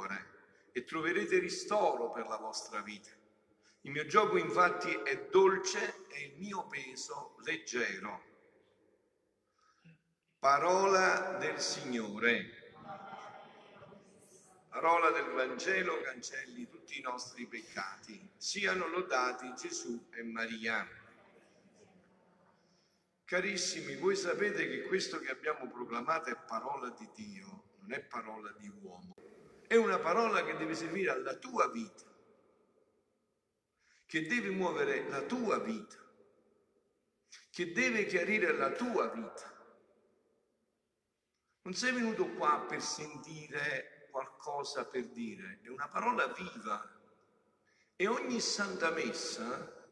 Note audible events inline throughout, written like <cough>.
cuore e troverete ristoro per la vostra vita. Il mio gioco infatti è dolce e il mio peso leggero. Parola del Signore. Parola del Vangelo cancelli tutti i nostri peccati. Siano lodati Gesù e Maria. Carissimi, voi sapete che questo che abbiamo proclamato è parola di Dio, non è parola di uomo. È una parola che deve servire alla tua vita, che deve muovere la tua vita, che deve chiarire la tua vita. Non sei venuto qua per sentire qualcosa per dire, è una parola viva. E ogni Santa Messa,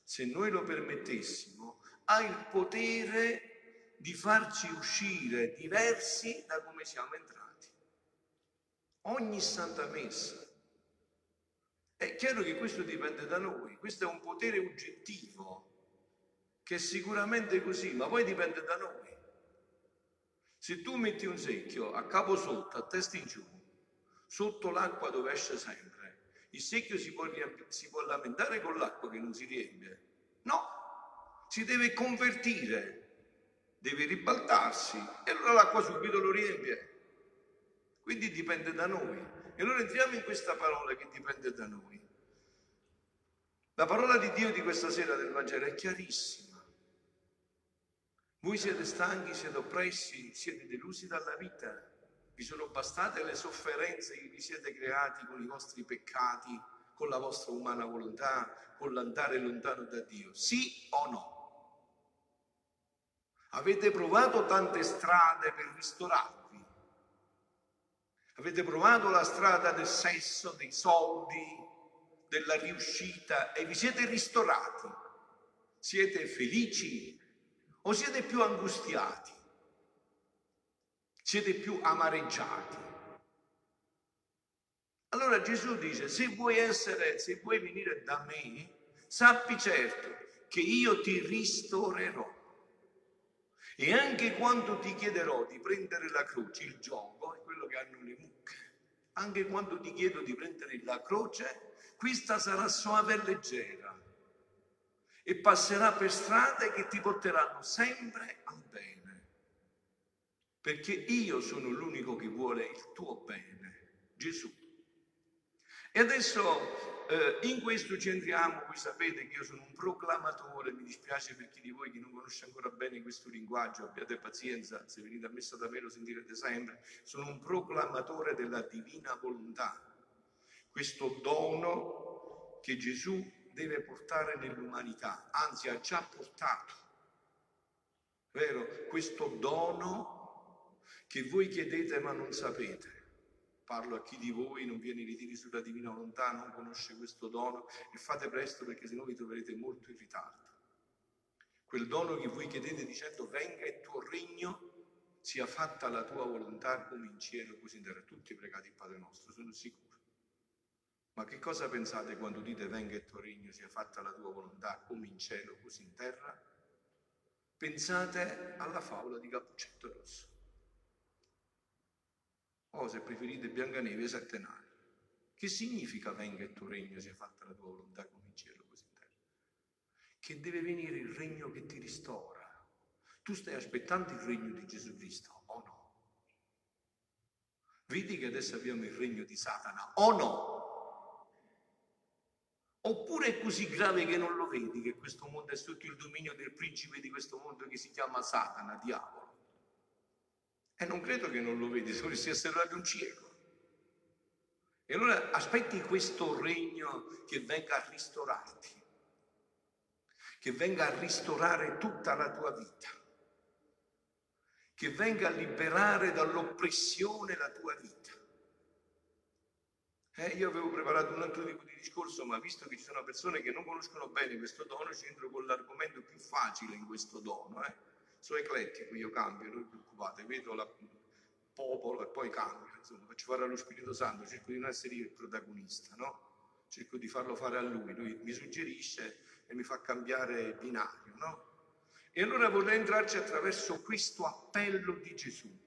se noi lo permettessimo, ha il potere di farci uscire diversi da come siamo entrati. Ogni Santa Messa. È chiaro che questo dipende da noi, questo è un potere oggettivo, che è sicuramente così, ma poi dipende da noi. Se tu metti un secchio a capo sotto, a testa in giù, sotto l'acqua dove esce sempre, il secchio si può, si può lamentare con l'acqua che non si riempie? No, si deve convertire, deve ribaltarsi e allora l'acqua subito lo riempie. Quindi dipende da noi. E allora entriamo in questa parola che dipende da noi. La parola di Dio di questa sera del Vangelo è chiarissima. Voi siete stanchi, siete oppressi, siete delusi dalla vita. Vi sono bastate le sofferenze che vi siete creati con i vostri peccati, con la vostra umana volontà, con l'andare lontano da Dio? Sì o no? Avete provato tante strade per ristorarvi? Avete provato la strada del sesso, dei soldi, della riuscita e vi siete ristorati? Siete felici o siete più angustiati? Siete più amareggiati? Allora Gesù dice, se vuoi essere, se vuoi venire da me, sappi certo che io ti ristorerò. E anche quando ti chiederò di prendere la croce, il gioco è quello che hanno le mucche. Anche quando ti chiedo di prendere la croce, questa sarà suave e leggera e passerà per strade che ti porteranno sempre al bene. Perché io sono l'unico che vuole il tuo bene, Gesù. E adesso eh, in questo ci entriamo, voi sapete che io sono un proclamatore, mi dispiace per chi di voi che non conosce ancora bene questo linguaggio, abbiate pazienza, se venite a messa da me lo sentirete sempre, sono un proclamatore della divina volontà, questo dono che Gesù deve portare nell'umanità, anzi ha già portato, vero? Questo dono che voi chiedete ma non sapete. Parlo a chi di voi non viene ritiri sulla divina volontà, non conosce questo dono e fate presto perché se no vi troverete molto in ritardo. Quel dono che voi chiedete dicendo venga il tuo regno, sia fatta la tua volontà come in cielo così in terra. Tutti pregate il Padre nostro, sono sicuro. Ma che cosa pensate quando dite venga il tuo regno, sia fatta la tua volontà, come in cielo, così in terra? Pensate alla favola di Cappuccetto Rosso. O se preferite Biancaneve e Sette Nani. Che significa venga il tuo regno, sia fatta la tua volontà, come in cielo, così in terra? Che deve venire il regno che ti ristora. Tu stai aspettando il regno di Gesù Cristo, o no? Vedi che adesso abbiamo il regno di Satana, o no? Oppure è così grave che non lo vedi che questo mondo è sotto il dominio del principe di questo mondo che si chiama Satana, diavolo? E non credo che non lo vedi, se vorresti essere stato un cieco. E allora aspetti questo regno che venga a ristorarti, che venga a ristorare tutta la tua vita, che venga a liberare dall'oppressione la tua vita eh, io avevo preparato un altro tipo di discorso, ma visto che ci sono persone che non conoscono bene questo dono, ci entro con l'argomento più facile in questo dono. Eh. Sono eclettico, io cambio, non vi preoccupate, vedo il popolo e poi cambio, insomma, faccio fare allo Spirito Santo, cerco di non essere io il protagonista, no? Cerco di farlo fare a lui, lui mi suggerisce e mi fa cambiare binario, no? E allora vorrei entrarci attraverso questo appello di Gesù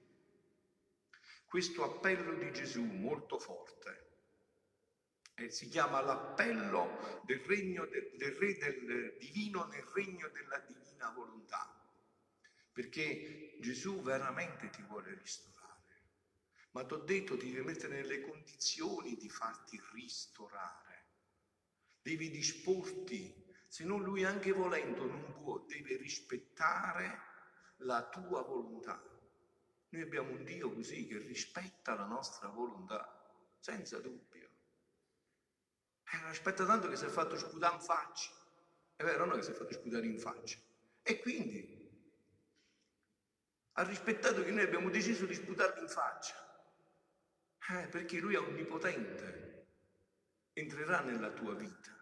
questo appello di Gesù molto forte. Eh, si chiama l'appello del regno del, del re del divino nel regno della divina volontà. Perché Gesù veramente ti vuole ristorare. Ma ti ho detto, ti devi mettere nelle condizioni di farti ristorare. Devi disporti, se no lui anche volendo non può, deve rispettare la tua volontà. Noi abbiamo un Dio così che rispetta la nostra volontà, senza dubbio. E eh, rispetta tanto che si è fatto sputare in faccia. È vero, no che si è fatto sputare in faccia. E quindi ha rispettato che noi abbiamo deciso di sputargli in faccia. Eh, perché lui è onnipotente, entrerà nella tua vita.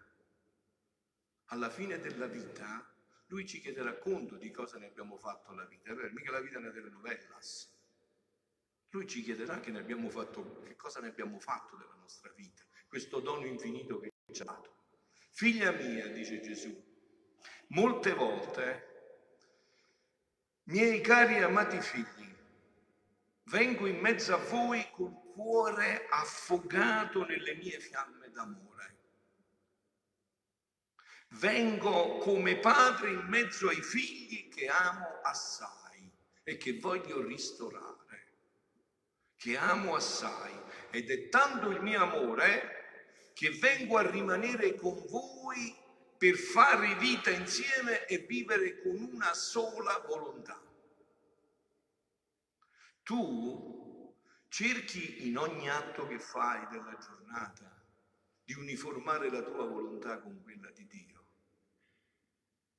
Alla fine della vita lui ci chiederà conto di cosa ne abbiamo fatto la vita. Vero, mica la vita è una telenovelas. Lui ci chiederà che, fatto, che cosa ne abbiamo fatto della nostra vita, questo dono infinito che ci ha dato. Figlia mia, dice Gesù, molte volte, miei cari amati figli, vengo in mezzo a voi col cuore affogato nelle mie fiamme d'amore. Vengo come padre in mezzo ai figli che amo assai e che voglio ristorare che amo assai ed è tanto il mio amore che vengo a rimanere con voi per fare vita insieme e vivere con una sola volontà. Tu cerchi in ogni atto che fai della giornata di uniformare la tua volontà con quella di Dio.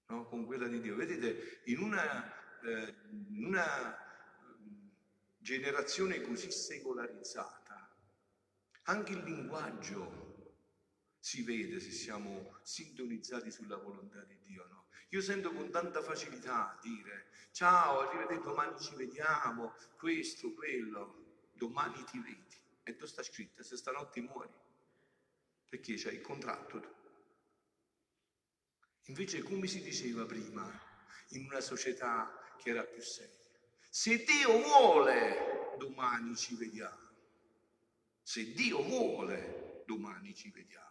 No? Con quella di Dio. Vedete, in una, eh, in una generazione così secolarizzata, anche il linguaggio si vede se siamo sintonizzati sulla volontà di Dio. No? Io sento con tanta facilità dire ciao, arrivederci, domani ci vediamo, questo, quello, domani ti vedi. E tu sta scritto, se stanotte muori, perché c'è il contratto. Invece come si diceva prima, in una società che era più seria, se Dio vuole, domani ci vediamo. Se Dio vuole, domani ci vediamo.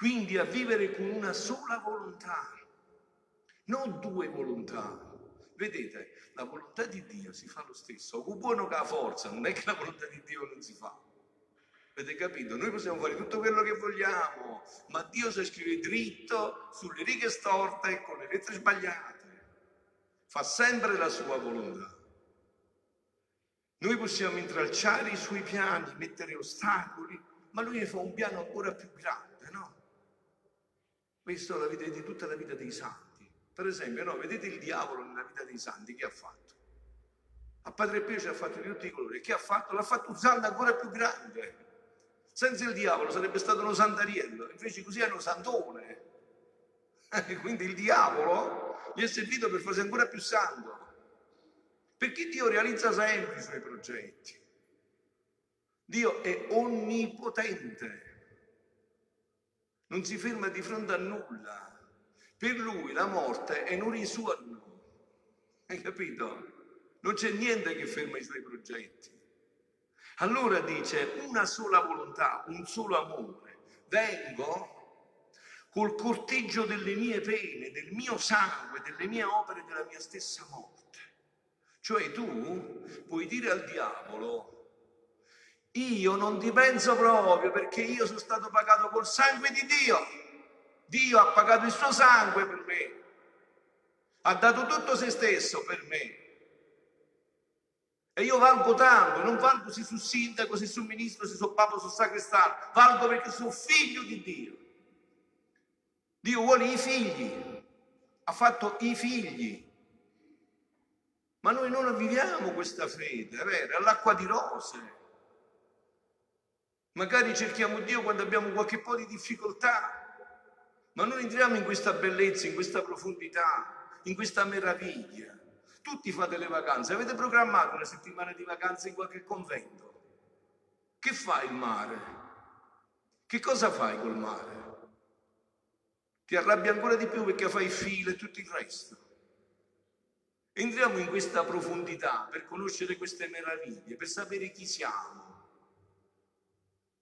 Quindi a vivere con una sola volontà, non due volontà. Vedete, la volontà di Dio si fa lo stesso, con buono che ha forza, non è che la volontà di Dio non si fa. Avete capito? Noi possiamo fare tutto quello che vogliamo, ma Dio si scrive dritto sulle righe storte con le lettere sbagliate fa sempre la sua volontà. Noi possiamo intralciare i suoi piani, mettere ostacoli, ma lui ne fa un piano ancora più grande? Questo la vedete tutta la vita dei santi. Per esempio, no, vedete il diavolo nella vita dei santi, che ha fatto? A Padre Pio ci ha fatto di tutti i colori. Che ha fatto? L'ha fatto un santo ancora più grande. Senza il diavolo sarebbe stato uno santariello, invece così è uno santone. <laughs> Quindi il diavolo gli è servito per farsi ancora più santo. Perché Dio realizza sempre i suoi progetti. Dio è onnipotente. Non si ferma di fronte a nulla. Per lui la morte è un risuono. Hai capito? Non c'è niente che ferma i suoi progetti. Allora dice una sola volontà, un solo amore. Vengo col corteggio delle mie pene, del mio sangue, delle mie opere, della mia stessa morte. Cioè tu puoi dire al diavolo, io non ti penso proprio perché io sono stato pagato col sangue di Dio. Dio ha pagato il suo sangue per me. Ha dato tutto se stesso per me. E io valgo tanto, non valgo se sono sindaco, se sono ministro, se sono papa, se sono sacrestano, valgo perché sono figlio di Dio. Dio vuole i figli, ha fatto i figli. Ma noi non viviamo questa fede, è vero? È l'acqua di rose. Magari cerchiamo Dio quando abbiamo qualche po' di difficoltà, ma non entriamo in questa bellezza, in questa profondità, in questa meraviglia. Tutti fate le vacanze, avete programmato una settimana di vacanze in qualche convento. Che fa il mare? Che cosa fai col mare? ti arrabbi ancora di più perché fai file e tutto il resto. Entriamo in questa profondità per conoscere queste meraviglie, per sapere chi siamo.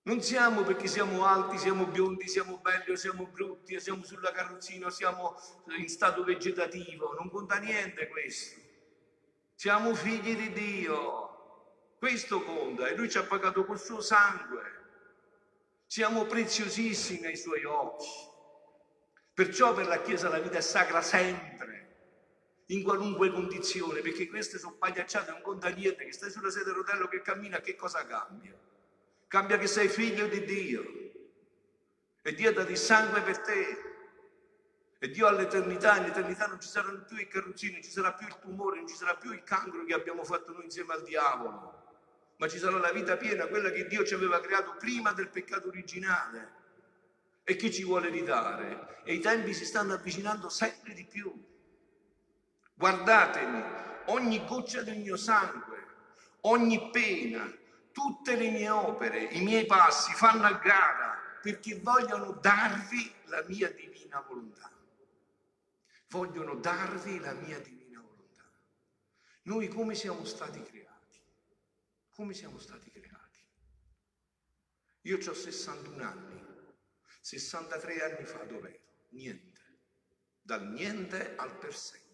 Non siamo perché siamo alti, siamo biondi, siamo belli o siamo brutti, siamo sulla carrozzina o siamo in stato vegetativo, non conta niente questo. Siamo figli di Dio, questo conta e Lui ci ha pagato col suo sangue. Siamo preziosissimi ai Suoi occhi. Perciò per la Chiesa la vita è sacra sempre, in qualunque condizione, perché queste sono pagliacciate, non conta niente, che stai sulla sedia a rotello che cammina, che cosa cambia? Cambia che sei figlio di Dio e Dio ha dato il sangue per te. E Dio all'eternità, in eternità non ci saranno più i carrozzini, non ci sarà più il tumore, non ci sarà più il cancro che abbiamo fatto noi insieme al diavolo, ma ci sarà la vita piena, quella che Dio ci aveva creato prima del peccato originale e che ci vuole ridare. E i tempi si stanno avvicinando sempre di più. Guardatemi, ogni goccia del mio sangue, ogni pena, tutte le mie opere, i miei passi fanno a gara perché vogliono darvi la mia divina volontà. Vogliono darvi la mia divina volontà. Noi come siamo stati creati? Come siamo stati creati? Io ho 61 anni 63 anni fa dov'ero? Niente. Dal niente al per sempre.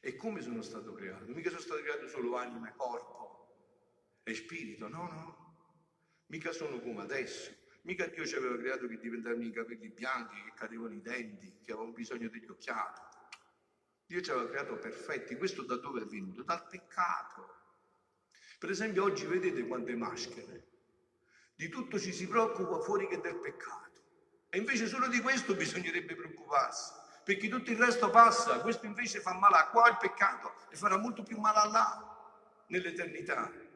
E come sono stato creato? Mica sono stato creato solo anima, corpo e spirito, no, no. Mica sono come adesso. Mica Dio ci aveva creato che diventavano i capelli bianchi, che cadevano i denti, che avevano bisogno degli occhiali. Dio ci aveva creato perfetti. Questo da dove è venuto? Dal peccato. Per esempio oggi vedete quante maschere. Di tutto ci si preoccupa fuori che del peccato. E invece solo di questo bisognerebbe preoccuparsi, perché tutto il resto passa, questo invece fa male a qua il peccato e farà molto più male a là, nell'eternità.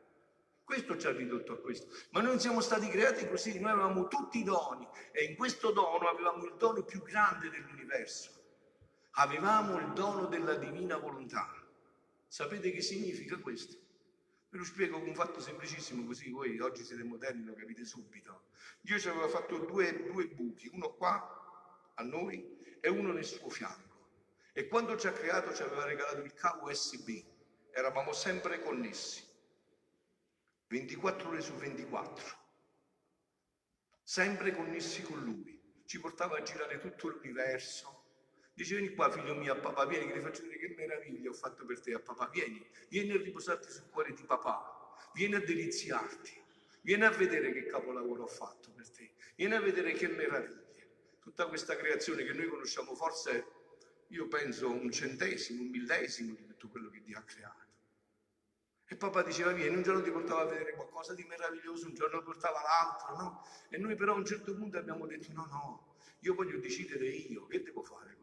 Questo ci ha ridotto a questo. Ma noi non siamo stati creati così, noi avevamo tutti i doni e in questo dono avevamo il dono più grande dell'universo. Avevamo il dono della divina volontà. Sapete che significa questo? Ve lo spiego con un fatto semplicissimo, così voi oggi siete moderni, lo capite subito. Dio ci aveva fatto due, due buchi, uno qua a noi e uno nel suo fianco. E quando ci ha creato ci aveva regalato il cavo USB. Eravamo sempre connessi, 24 ore su 24, sempre connessi con Lui. Ci portava a girare tutto l'universo, Dice, vieni qua figlio mio, a papà, vieni che ti faccio vedere che meraviglia ho fatto per te, a papà, vieni, vieni a riposarti sul cuore di papà, vieni a deliziarti, vieni a vedere che capolavoro ho fatto per te, vieni a vedere che meraviglia. Tutta questa creazione che noi conosciamo forse, io penso, un centesimo, un millesimo di tutto quello che Dio ha creato. E papà diceva, vieni, un giorno ti portava a vedere qualcosa di meraviglioso, un giorno portava l'altro, no? E noi però a un certo punto abbiamo detto, no, no, io voglio decidere io, che devo fare?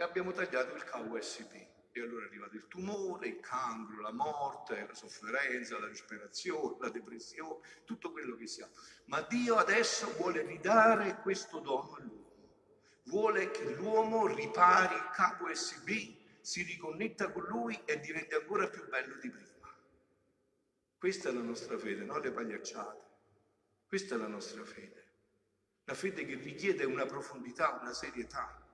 e abbiamo tagliato il cavo USB. E allora è arrivato il tumore, il cancro, la morte, la sofferenza, la disperazione, la depressione, tutto quello che siamo. Ma Dio adesso vuole ridare questo dono all'uomo. Vuole che l'uomo ripari il cavo USB, si riconnetta con lui e diventi ancora più bello di prima. Questa è la nostra fede, non le pagliacciate. Questa è la nostra fede. La fede che richiede una profondità, una serietà.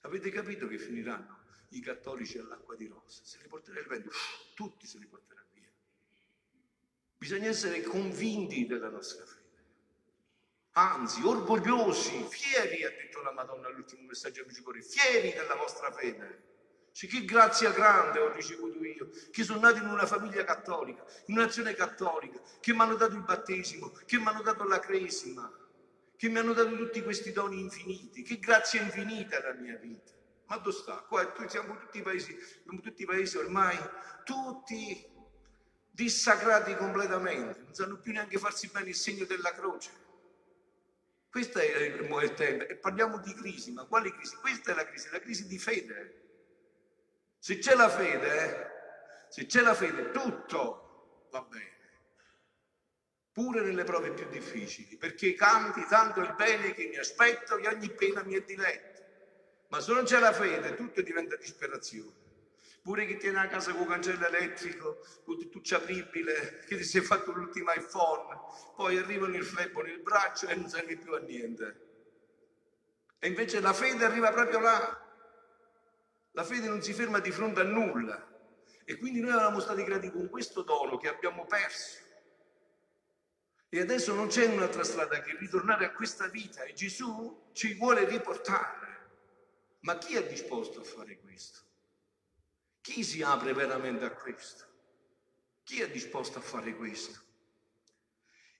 Avete capito che finiranno i cattolici all'acqua di rosa? Se li porterà il vento, tutti se li porterà via. Bisogna essere convinti della nostra fede. Anzi, orgogliosi, fieri, ha detto la Madonna all'ultimo messaggio a Vigipore, fieri della vostra fede. Cioè, che grazia grande ho ricevuto io, che sono nato in una famiglia cattolica, in un'azione cattolica, che mi hanno dato il battesimo, che mi hanno dato la cresima, che mi hanno dato tutti questi doni infiniti, che grazia infinita la mia vita. Ma dove sta? Qua siamo tutti paesi, siamo tutti paesi ormai, tutti dissacrati completamente, non sanno più neanche farsi bene il segno della croce. Questo è il tempo. E parliamo di crisi, ma quale crisi? Questa è la crisi, la crisi di fede. Se c'è la fede, se c'è la fede, tutto va bene pure nelle prove più difficili, perché canti tanto il bene che mi aspetto e ogni pena mi è diletto. Ma se non c'è la fede, tutto diventa disperazione. Pure chi tiene a casa con cancello elettrico, con tutto apribile, che ti sei fatto l'ultimo iPhone, poi arrivano il flebo nel braccio e non serve più a niente. E invece la fede arriva proprio là. La fede non si ferma di fronte a nulla. E quindi noi eravamo stati creati con questo dono che abbiamo perso. E adesso non c'è un'altra strada che ritornare a questa vita e Gesù ci vuole riportare. Ma chi è disposto a fare questo? Chi si apre veramente a questo? Chi è disposto a fare questo?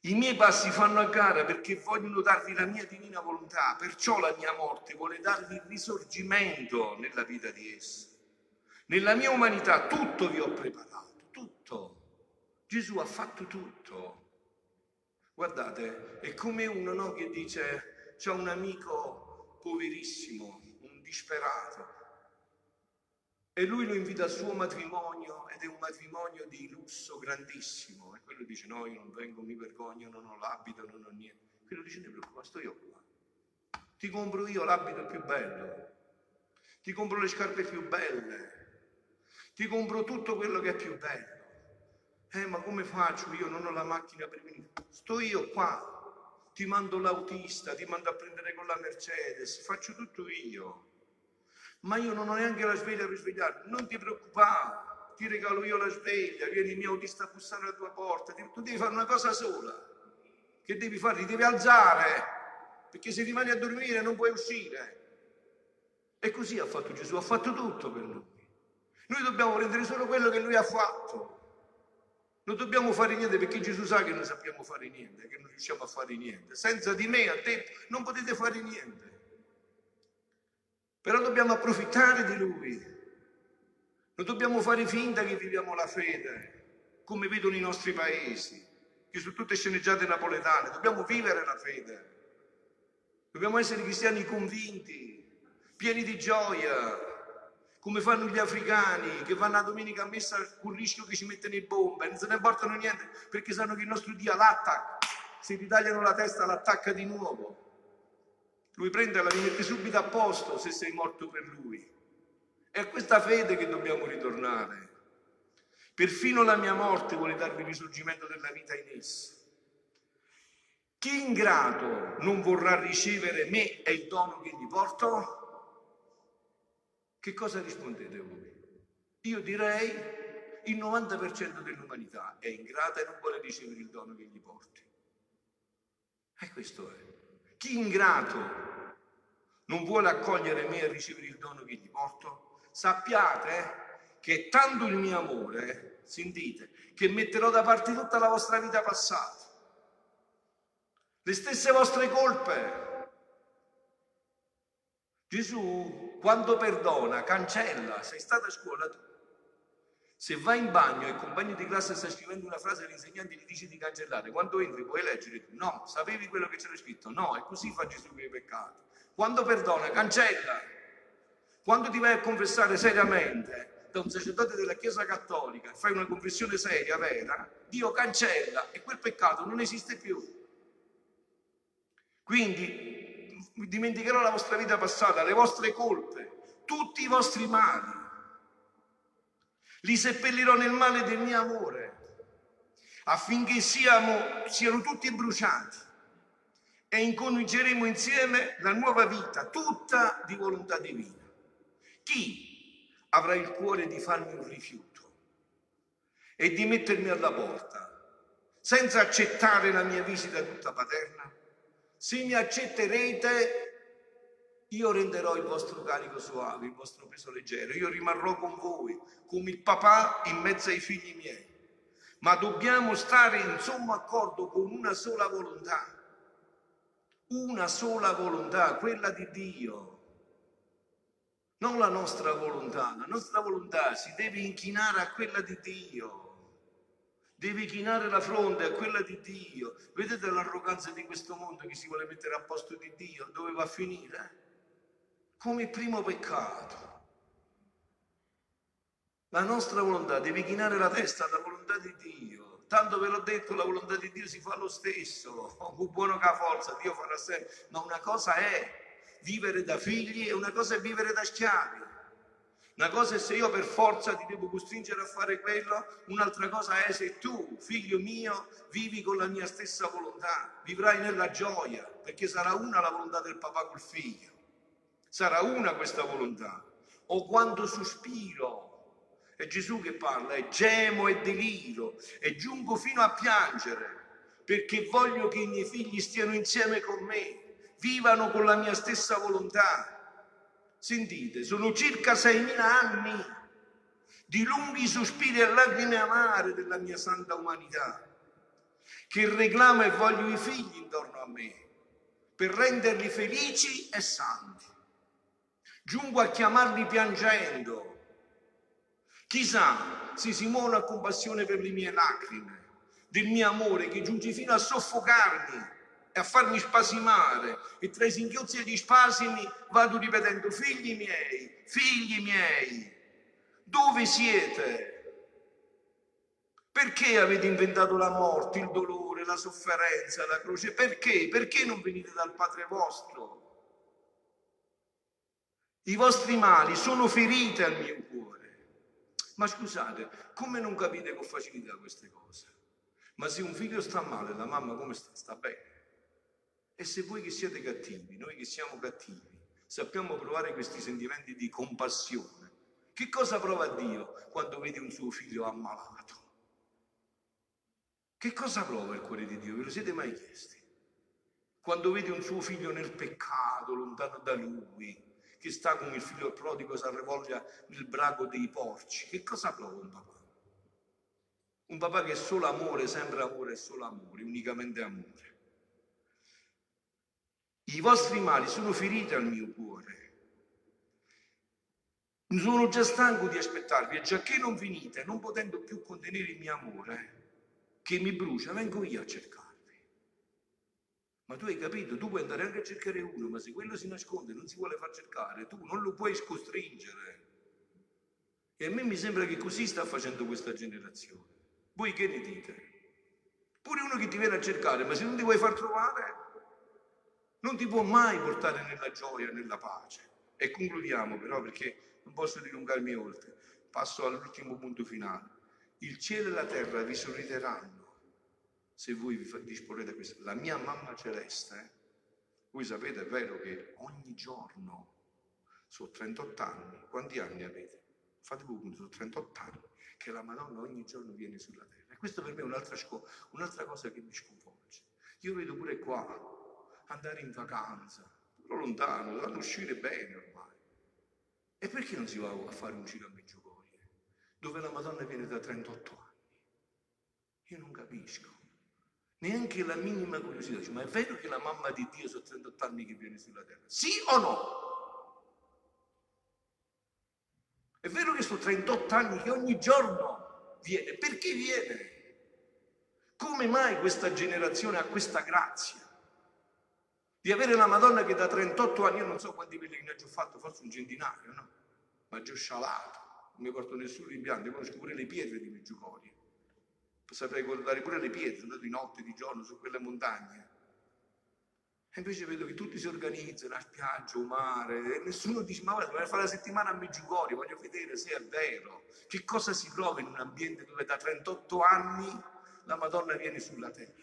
I miei passi fanno a gara perché vogliono darvi la mia divina volontà, perciò la mia morte vuole darvi il risorgimento nella vita di essa. Nella mia umanità tutto vi ho preparato, tutto. Gesù ha fatto tutto. Guardate, è come uno no, che dice, c'è un amico poverissimo, un disperato, e lui lo invita al suo matrimonio ed è un matrimonio di lusso grandissimo. E quello dice, no, io non vengo, mi vergogno, non ho l'abito, non ho niente. Quello dice, non ti preoccupare, sto io qua. Ti compro io l'abito più bello, ti compro le scarpe più belle, ti compro tutto quello che è più bello. Eh, ma come faccio? Io non ho la macchina per venire. Sto io qua, ti mando l'autista, ti mando a prendere con la Mercedes, faccio tutto io. Ma io non ho neanche la sveglia per svegliarmi. Non ti preoccupare, ti regalo io la sveglia, vieni il mio autista a bussare alla tua porta. Tu devi fare una cosa sola. Che devi fare? Ti devi alzare, perché se rimani a dormire non puoi uscire. E così ha fatto Gesù, ha fatto tutto per noi. Noi dobbiamo prendere solo quello che lui ha fatto. Non dobbiamo fare niente perché Gesù sa che non sappiamo fare niente, che non riusciamo a fare niente. Senza di me, a te, non potete fare niente. Però dobbiamo approfittare di Lui. Non dobbiamo fare finta che viviamo la fede, come vedono i nostri paesi, che sono tutte sceneggiate napoletane. Dobbiamo vivere la fede. Dobbiamo essere cristiani convinti, pieni di gioia, come fanno gli africani che vanno a domenica a messa con il rischio che ci mettono in bomba e non se ne portano niente perché sanno che il nostro Dio l'attacca, se gli tagliano la testa l'attacca di nuovo. Lui prende la rimette subito a posto se sei morto per lui. È a questa fede che dobbiamo ritornare. Perfino la mia morte vuole darvi il risorgimento della vita in essa. Chi ingrato non vorrà ricevere me e il dono che gli porto? Che cosa rispondete voi? Io direi il 90% dell'umanità è ingrata e non vuole ricevere il dono che gli porti. E questo è. Chi ingrato non vuole accogliere me e ricevere il dono che gli porto? Sappiate che tanto il mio amore, sentite, che metterò da parte tutta la vostra vita passata, le stesse vostre colpe, Gesù quando perdona, cancella, sei stata a scuola tu. Se vai in bagno e il compagno di classe sta scrivendo una frase e l'insegnante gli dice di cancellare, quando entri puoi leggere? No, sapevi quello che c'era scritto? No, e così fa Gesù con i peccati. Quando perdona, cancella. Quando ti vai a confessare seriamente da un sacerdote della Chiesa Cattolica, fai una confessione seria, vera, Dio cancella e quel peccato non esiste più. Quindi dimenticherò la vostra vita passata, le vostre colpe, tutti i vostri mali. Li seppellirò nel male del mio amore, affinché siamo, siano tutti bruciati e incominceremo insieme la nuova vita, tutta di volontà divina. Chi avrà il cuore di farmi un rifiuto e di mettermi alla porta senza accettare la mia visita tutta paterna? Se mi accetterete, io renderò il vostro carico suave, il vostro peso leggero. Io rimarrò con voi, come il papà in mezzo ai figli miei. Ma dobbiamo stare in sommo accordo con una sola volontà. Una sola volontà, quella di Dio. Non la nostra volontà. La nostra volontà si deve inchinare a quella di Dio. Devi chinare la fronte a quella di Dio. Vedete l'arroganza di questo mondo che si vuole mettere a posto di Dio? Dove va a finire? Come primo peccato. La nostra volontà deve chinare la testa alla volontà di Dio. Tanto ve l'ho detto, la volontà di Dio si fa lo stesso. Un buono che ha forza, Dio farà sempre. Ma una cosa è vivere da figli e una cosa è vivere da schiavi. Una cosa è se io per forza ti devo costringere a fare quello, un'altra cosa è se tu, figlio mio, vivi con la mia stessa volontà, vivrai nella gioia, perché sarà una la volontà del papà col figlio. Sarà una questa volontà. o quando sospiro. È Gesù che parla, è gemo e deliro, e giungo fino a piangere, perché voglio che i miei figli stiano insieme con me, vivano con la mia stessa volontà. Sentite, sono circa 6.000 anni di lunghi sospiri e lacrime amare della mia santa umanità, che reclama e voglio i figli intorno a me, per renderli felici e santi. Giungo a chiamarli piangendo. Chissà se si muove a compassione per le mie lacrime, del mio amore che giunge fino a soffocarmi e a farmi spasimare. E tra i singhiozzi e gli spasimi vado ripetendo, figli miei, figli miei, dove siete? Perché avete inventato la morte, il dolore, la sofferenza, la croce? Perché? Perché non venite dal Padre vostro? I vostri mali sono ferite al mio cuore. Ma scusate, come non capite con facilità queste cose? Ma se un figlio sta male, la mamma come sta? Sta bene. E se voi che siete cattivi, noi che siamo cattivi, sappiamo provare questi sentimenti di compassione, che cosa prova Dio quando vede un suo figlio ammalato? Che cosa prova il cuore di Dio? Ve lo siete mai chiesti? Quando vede un suo figlio nel peccato, lontano da lui, che sta come il figlio prodigo si arrevoglia nel braco dei porci, che cosa prova un papà? Un papà che è solo amore, sempre amore, è solo amore, unicamente amore. I vostri mali sono feriti al mio cuore. Sono già stanco di aspettarvi e già che non finite, non potendo più contenere il mio amore, che mi brucia, vengo io a cercarvi. Ma tu hai capito, tu puoi andare anche a cercare uno, ma se quello si nasconde e non si vuole far cercare, tu non lo puoi costringere. E a me mi sembra che così sta facendo questa generazione. Voi che ne dite? Pure uno che ti viene a cercare, ma se non ti vuoi far trovare, non ti può mai portare nella gioia, nella pace. E concludiamo però perché non posso dilungarmi oltre. Passo all'ultimo punto finale il cielo e la terra vi sorrideranno se voi vi disporrete questo. La mia mamma celeste, voi sapete, è vero che ogni giorno, sono 38 anni, quanti anni avete? Fate voi sono 38 anni, che la Madonna ogni giorno viene sulla terra. E questo per me è un'altra, un'altra cosa che mi sconvolge. Io vedo pure qua, andare in vacanza, però lontano, dovranno uscire bene ormai. E perché non si va a fare un giro a Meggiugorje? dove la Madonna viene da 38 anni. Io non capisco. Neanche la minima curiosità. Dice, ma è vero che la mamma di Dio sono 38 anni che viene sulla terra? Sì o no? È vero che sono 38 anni che ogni giorno viene. Perché viene? Come mai questa generazione ha questa grazia? Di avere la Madonna che da 38 anni, io non so quanti pellegrinaggi ho fatto, forse un centinaio, no? Ma già scialato non mi porto nessun rimpianto, io conosco pure le pietre di Meggiugorie. Saprei guardare pure le pietre, sono di notte, di giorno, su quelle montagne. E invece vedo che tutti si organizzano a spiaggia, o mare, e nessuno dice, ma guarda, voglio fare la settimana a Meggiugorie, voglio vedere se è vero. Che cosa si prova in un ambiente dove da 38 anni la Madonna viene sulla terra?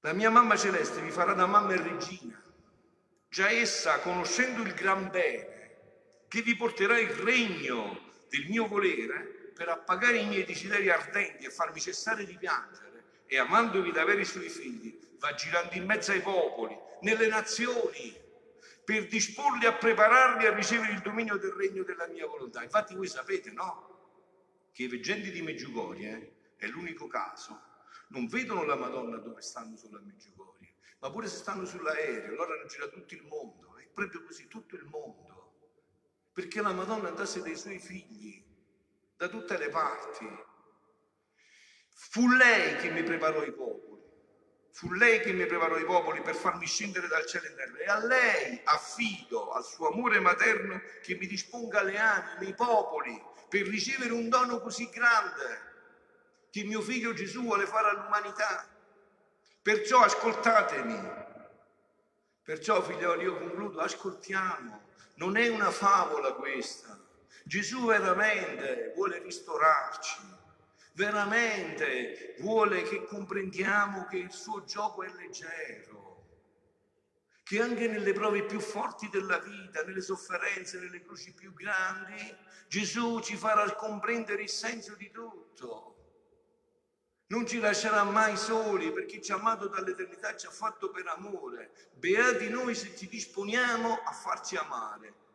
La mia mamma celeste vi farà da mamma e regina. Già essa, conoscendo il gran bene, che vi porterà il regno del mio volere per appagare i miei desideri ardenti e farmi cessare di piangere e amandovi da veri suoi figli va girando in mezzo ai popoli, nelle nazioni, per disporli a prepararli a ricevere il dominio del regno della mia volontà. Infatti voi sapete, no? Che i veggenti di Meggiugorie, eh, è l'unico caso, non vedono la Madonna dove stanno sulla Meggiugorie, ma pure se stanno sull'aereo, loro hanno girato tutto il mondo, è proprio così, tutto il mondo perché la Madonna andasse dai suoi figli da tutte le parti. Fu lei che mi preparò i popoli, fu lei che mi preparò i popoli per farmi scendere dal cielo in terra e a lei affido al suo amore materno che mi disponga le anime, i popoli, per ricevere un dono così grande che mio figlio Gesù vuole fare all'umanità. Perciò ascoltatemi, perciò figlioli io concludo, ascoltiamo non è una favola questa. Gesù veramente vuole ristorarci, veramente vuole che comprendiamo che il suo gioco è leggero, che anche nelle prove più forti della vita, nelle sofferenze, nelle croci più grandi, Gesù ci farà comprendere il senso di tutto. Non ci lascerà mai soli perché ci ha amato dall'eternità, ci ha fatto per amore. Beati noi se ci disponiamo a farci amare.